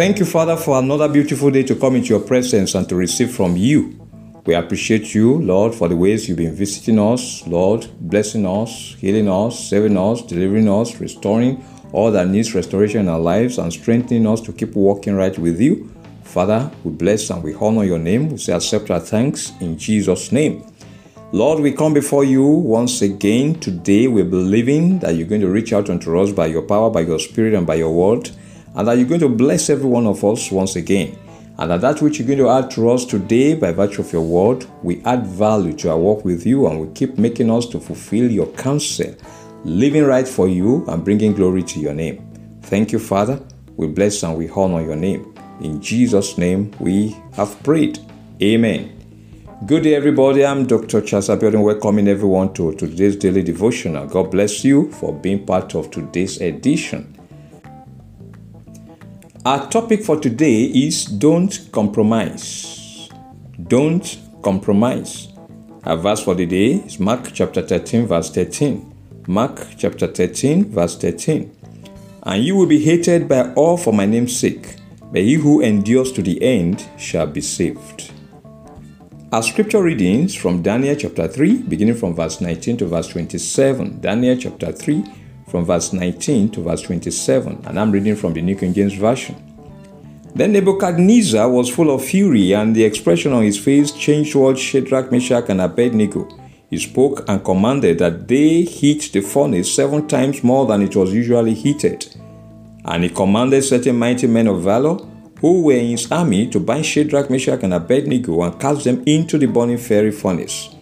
Thank you, Father, for another beautiful day to come into your presence and to receive from you. We appreciate you, Lord, for the ways you've been visiting us, Lord, blessing us, healing us, saving us, delivering us, restoring all that needs restoration in our lives, and strengthening us to keep walking right with you. Father, we bless and we honor your name. We say, accept our thanks in Jesus' name. Lord, we come before you once again. Today, we're believing that you're going to reach out unto us by your power, by your spirit, and by your word, and that you're going to bless every one of us once again. And that that which you're going to add to us today by virtue of your word, we add value to our walk with you and we keep making us to fulfill your counsel, living right for you and bringing glory to your name. Thank you, Father. We bless and we honor your name. In Jesus' name we have prayed. Amen. Good day, everybody. I'm Dr. Charles Abiodun, welcoming everyone to today's daily devotional. God bless you for being part of today's edition. Our topic for today is Don't Compromise. Don't Compromise. Our verse for the day is Mark chapter 13, verse 13. Mark chapter 13, verse 13. And you will be hated by all for my name's sake, but he who endures to the end shall be saved. Our scripture readings from Daniel chapter 3, beginning from verse 19 to verse 27. Daniel chapter 3, from verse 19 to verse 27, and I'm reading from the New King James Version. Then Nebuchadnezzar was full of fury, and the expression on his face changed towards Shadrach, Meshach, and Abednego. He spoke and commanded that they heat the furnace seven times more than it was usually heated. And he commanded certain mighty men of valor who were in his army to bind Shadrach, Meshach, and Abednego and cast them into the burning fiery furnace.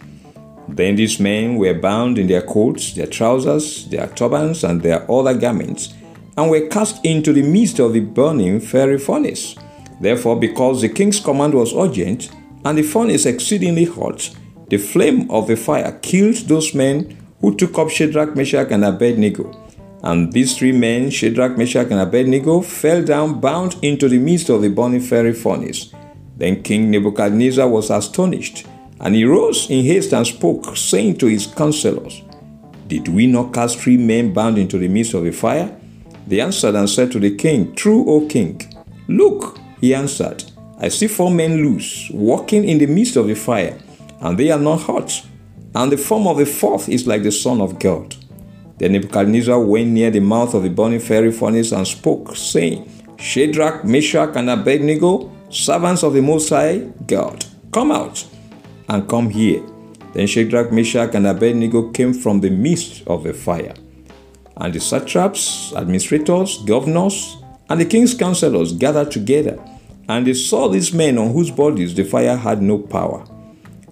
Then these men were bound in their coats, their trousers, their turbans, and their other garments, and were cast into the midst of the burning fiery furnace. Therefore, because the king's command was urgent, and the furnace exceedingly hot, the flame of the fire killed those men who took up Shadrach, Meshach, and Abednego. And these three men, Shadrach, Meshach, and Abednego, fell down bound into the midst of the burning fiery furnace. Then King Nebuchadnezzar was astonished and he rose in haste and spoke, saying to his counselors, Did we not cast three men bound into the midst of the fire? They answered and said to the king, True, O king. Look, he answered, I see four men loose, walking in the midst of the fire, and they are not hurt, and the form of the fourth is like the Son of God. Then Nebuchadnezzar went near the mouth of the burning fiery furnace and spoke, saying, Shadrach, Meshach, and Abednego, servants of the Most High God, come out and come here. Then Shadrach, Meshach, and Abednego came from the midst of the fire. And the satraps, administrators, governors, and the king's counselors gathered together, and they saw these men on whose bodies the fire had no power.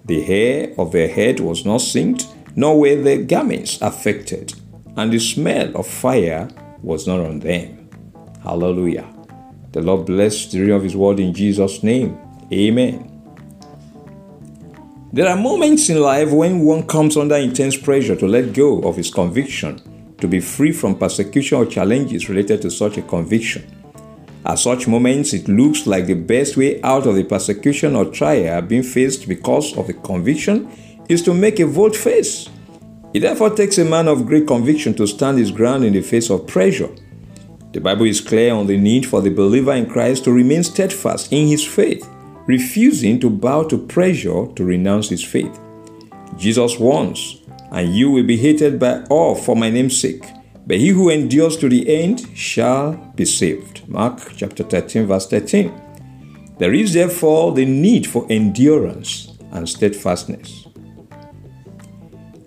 The hair of their head was not singed, nor were their garments affected, and the smell of fire was not on them. Hallelujah. The Lord bless the reading of His word in Jesus' name. Amen. There are moments in life when one comes under intense pressure to let go of his conviction, to be free from persecution or challenges related to such a conviction. At such moments, it looks like the best way out of the persecution or trial being faced because of the conviction is to make a volte face. It therefore takes a man of great conviction to stand his ground in the face of pressure. The Bible is clear on the need for the believer in Christ to remain steadfast in his faith refusing to bow to pressure to renounce his faith. Jesus warns, and you will be hated by all for my name's sake, but he who endures to the end shall be saved. Mark chapter 13, verse 13. There is therefore the need for endurance and steadfastness.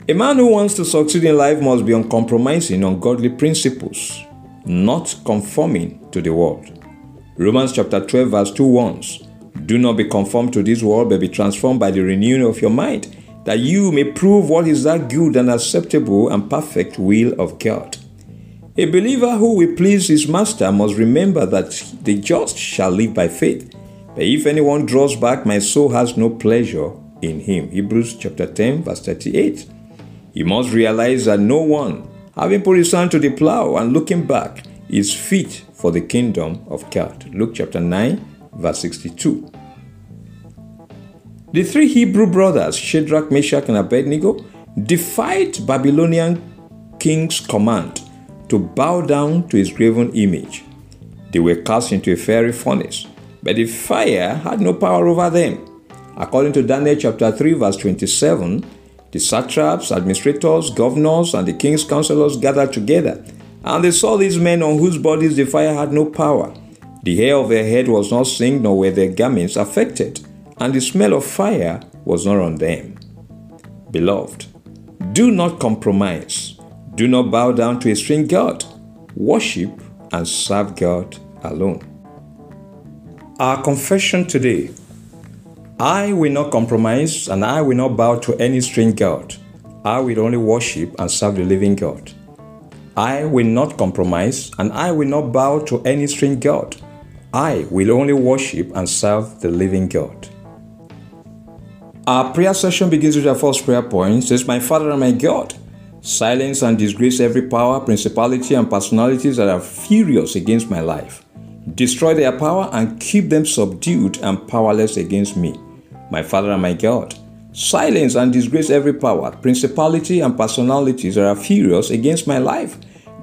A man who wants to succeed in life must be uncompromising on godly principles, not conforming to the world. Romans chapter 12, verse 2 warns, do not be conformed to this world, but be transformed by the renewing of your mind, that you may prove what is that good and acceptable and perfect will of God. A believer who will please his master must remember that the just shall live by faith. But if anyone draws back, my soul has no pleasure in him. Hebrews chapter 10, verse 38. He must realize that no one, having put his hand to the plow and looking back, is fit for the kingdom of God. Luke chapter 9, verse 62. The three Hebrew brothers, Shadrach, Meshach, and Abednego, defied Babylonian king's command to bow down to his graven image. They were cast into a fiery furnace, but the fire had no power over them. According to Daniel chapter 3, verse 27, the satraps, administrators, governors, and the king's counselors gathered together, and they saw these men on whose bodies the fire had no power. The hair of their head was not singed, nor were their garments affected, and the smell of fire was not on them. Beloved, do not compromise. Do not bow down to a strange God. Worship and serve God alone. Our confession today I will not compromise and I will not bow to any strange God. I will only worship and serve the living God. I will not compromise and I will not bow to any strange God. I will only worship and serve the living God. Our prayer session begins with our first prayer point. Says, My Father and my God, silence and disgrace every power, principality, and personalities that are furious against my life. Destroy their power and keep them subdued and powerless against me my Father and my God. Silence and disgrace every power, principality, and personalities that are furious against my life.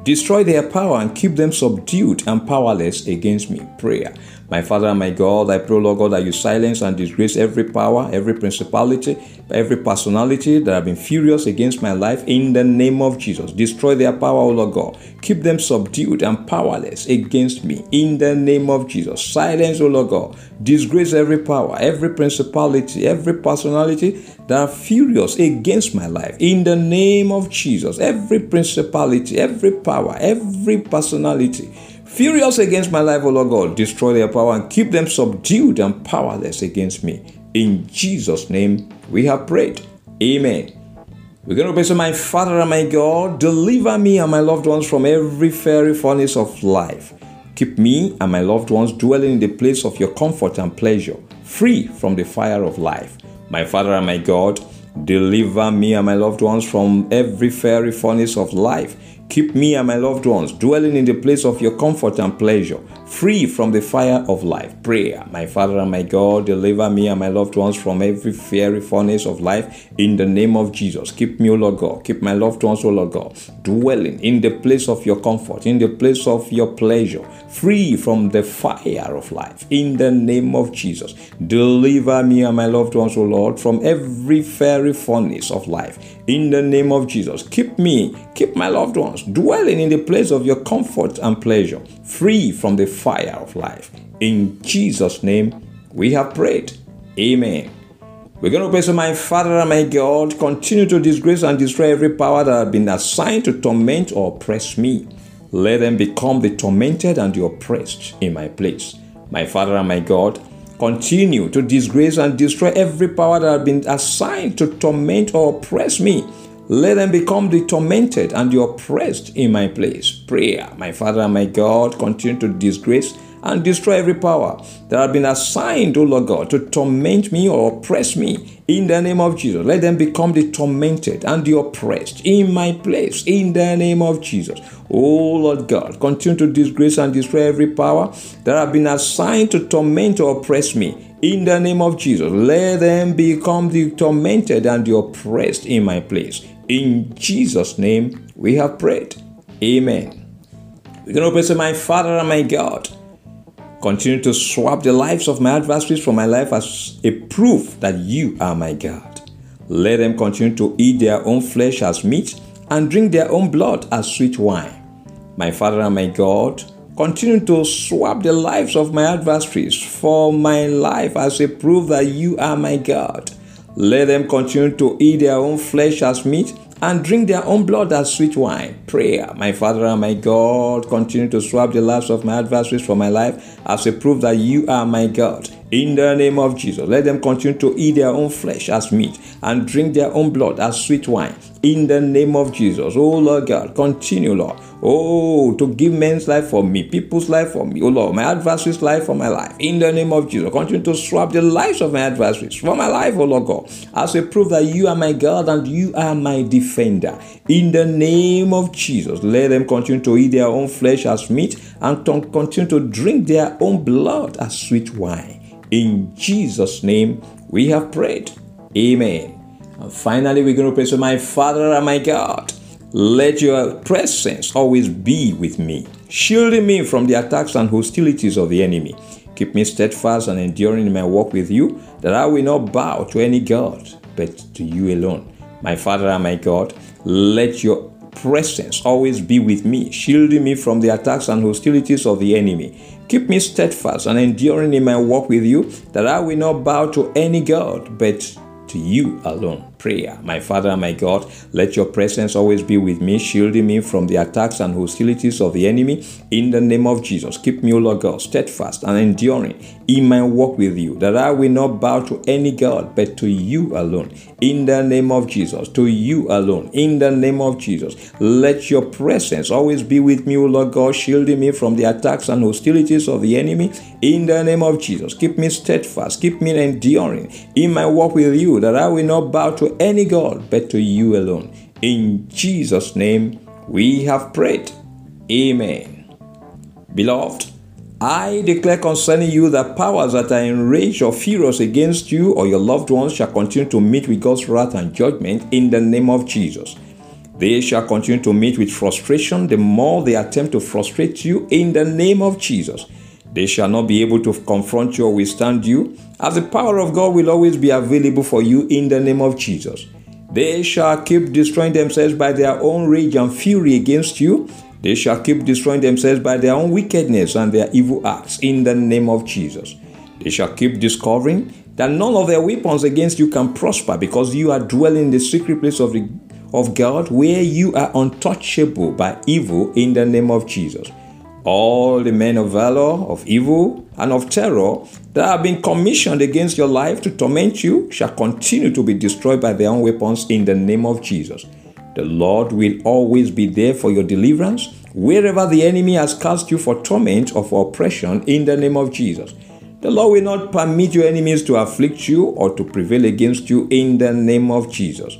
Destroy their power and keep them subdued and powerless against me. Prayer. My Father and my God, I pray, Lord God, that you silence and disgrace every power, every principality, every personality that have been furious against my life in the name of Jesus. Destroy their power, O Lord God. Keep them subdued and powerless against me in the name of Jesus. Silence, O Lord God. Disgrace every power, every principality, every personality that are furious against my life in the name of Jesus. Every principality, every power, every personality furious against my life, O Lord God, destroy their power and keep them subdued and powerless against me. In Jesus' name we have prayed. Amen. We're going to pray, so my Father and my God, deliver me and my loved ones from every fiery furnace of life. Keep me and my loved ones dwelling in the place of your comfort and pleasure, free from the fire of life. My Father and my God, deliver me and my loved ones from every fiery furnace of life Keep me and my loved ones dwelling in the place of your comfort and pleasure, free from the fire of life. Prayer, my Father and my God, deliver me and my loved ones from every fiery furnace of life in the name of Jesus. Keep me, O Lord God. Keep my loved ones, O Lord God, dwelling in the place of your comfort, in the place of your pleasure, free from the fire of life in the name of Jesus. Deliver me and my loved ones, O Lord, from every fiery furnace of life in the name of Jesus. Keep me, keep my loved ones dwelling in the place of your comfort and pleasure, free from the fire of life. In Jesus' name, we have prayed. Amen. We're going to pray, so my Father and my God, continue to disgrace and destroy every power that has been assigned to torment or oppress me. Let them become the tormented and the oppressed in my place. My Father and my God, continue to disgrace and destroy every power that has been assigned to torment or oppress me. Let them become the tormented and the oppressed in my place. Prayer, my Father and my God, continue to disgrace and destroy every power that have been assigned, O Lord God, to torment me or oppress me in the name of Jesus. Let them become the tormented and the oppressed in my place in the name of Jesus. O Lord God, continue to disgrace and destroy every power that have been assigned to torment or oppress me in the name of Jesus. Let them become the tormented and the oppressed in my place. In Jesus' name we have prayed. Amen. We're going to pray to my Father and my God. Continue to swap the lives of my adversaries from my life as a proof that you are my God. Let them continue to eat their own flesh as meat and drink their own blood as sweet wine. My Father and my God, continue to swap the lives of my adversaries for my life as a proof that you are my God. Let them continue to eat their own flesh as meat and drink their own blood as sweet wine. Prayer, my Father and my God, continue to swap the lives of my adversaries for my life as a proof that you are my God. In the name of Jesus, let them continue to eat their own flesh as meat and drink their own blood as sweet wine. In the name of Jesus, oh Lord God, continue, Lord Oh, to give men's life for me, people's life for me. Oh Lord, my adversaries' life for my life. In the name of Jesus, continue to swap the lives of my adversaries for my life, oh Lord God, as a proof that you are my God and you are my defender. In the name of Jesus, let them continue to eat their own flesh as meat and continue to drink their own blood as sweet wine. In Jesus' name, we have prayed. Amen. And finally, we're going to pray to my Father and my God. Let your presence always be with me, shielding me from the attacks and hostilities of the enemy. Keep me steadfast and enduring in my walk with you, that I will not bow to any God, but to you alone. My Father and my God, let your presence always be with me, shielding me from the attacks and hostilities of the enemy. Keep me steadfast and enduring in my walk with you, that I will not bow to any God, but to you alone. Prayer. My Father my God, let your presence always be with me, shielding me from the attacks and hostilities of the enemy. In the name of Jesus, keep me, O Lord God, steadfast and enduring in my walk with you, that I will not bow to any God, but to you alone. In the name of Jesus, to you alone. In the name of Jesus, let your presence always be with me, O Lord God, shielding me from the attacks and hostilities of the enemy. In the name of Jesus, keep me steadfast, keep me enduring in my walk with you, that I will not bow to any God but to you alone. In Jesus' name we have prayed. Amen. Beloved, I declare concerning you that powers that are enraged or furious against you or your loved ones shall continue to meet with God's wrath and judgment in the name of Jesus. They shall continue to meet with frustration the more they attempt to frustrate you in the name of Jesus. They shall not be able to confront you or withstand you, as the power of God will always be available for you in the name of Jesus. They shall keep destroying themselves by their own rage and fury against you. They shall keep destroying themselves by their own wickedness and their evil acts in the name of Jesus. They shall keep discovering that none of their weapons against you can prosper because you are dwelling in the secret place of, the, of God where you are untouchable by evil in the name of Jesus. All the men of valor, of evil, and of terror that have been commissioned against your life to torment you shall continue to be destroyed by their own weapons in the name of Jesus. The Lord will always be there for your deliverance wherever the enemy has cast you for torment or for oppression in the name of Jesus. The Lord will not permit your enemies to afflict you or to prevail against you in the name of Jesus.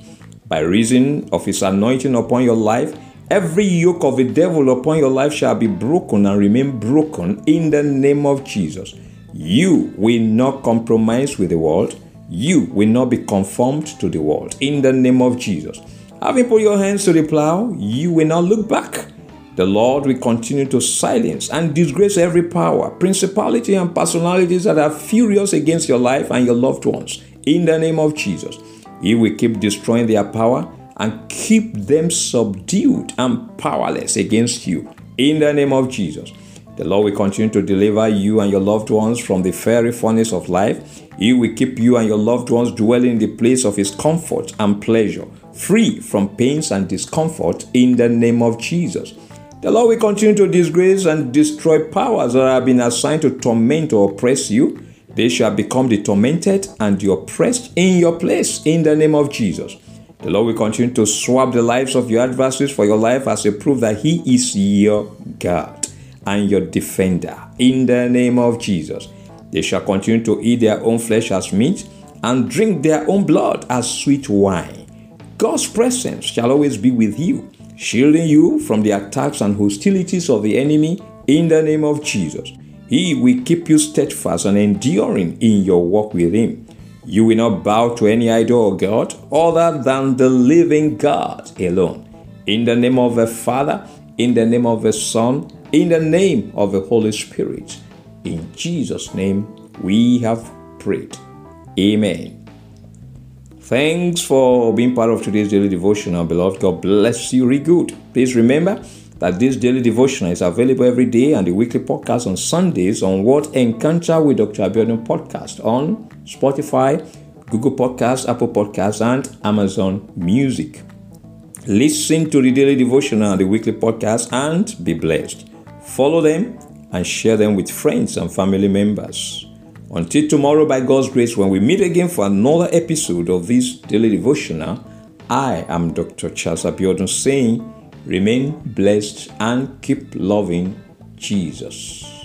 By reason of his anointing upon your life, Every yoke of the devil upon your life shall be broken and remain broken in the name of Jesus. You will not compromise with the world. You will not be conformed to the world in the name of Jesus. Having put your hands to the plow, you will not look back. The Lord will continue to silence and disgrace every power, principality, and personalities that are furious against your life and your loved ones in the name of Jesus. He will keep destroying their power and keep them subdued and powerless against you. In the name of Jesus. The Lord will continue to deliver you and your loved ones from the fiery furnace of life. He will keep you and your loved ones dwelling in the place of His comfort and pleasure, free from pains and discomfort in the name of Jesus. The Lord will continue to disgrace and destroy powers that have been assigned to torment or oppress you. They shall become the tormented and the oppressed in your place in the name of Jesus. The Lord will continue to swap the lives of your adversaries for your life as a proof that He is your God and your defender. In the name of Jesus, they shall continue to eat their own flesh as meat and drink their own blood as sweet wine. God's presence shall always be with you, shielding you from the attacks and hostilities of the enemy in the name of Jesus. He will keep you steadfast and enduring in your walk with Him. You will not bow to any idol or God other than the living God alone. In the name of the Father, in the name of the Son, in the name of the Holy Spirit. In Jesus' name we have prayed. Amen. Thanks for being part of today's daily devotional, beloved. God bless you really good. Please remember that this daily devotional is available every day and the weekly podcast on Sundays on What Encounter with Dr. Abiodun podcast on Spotify, Google Podcasts, Apple Podcasts, and Amazon Music. Listen to the daily devotional the weekly podcast and be blessed. Follow them and share them with friends and family members. Until tomorrow, by God's grace, when we meet again for another episode of this daily devotional, I am Dr. Charles Abiodun saying, Remain blessed and keep loving Jesus.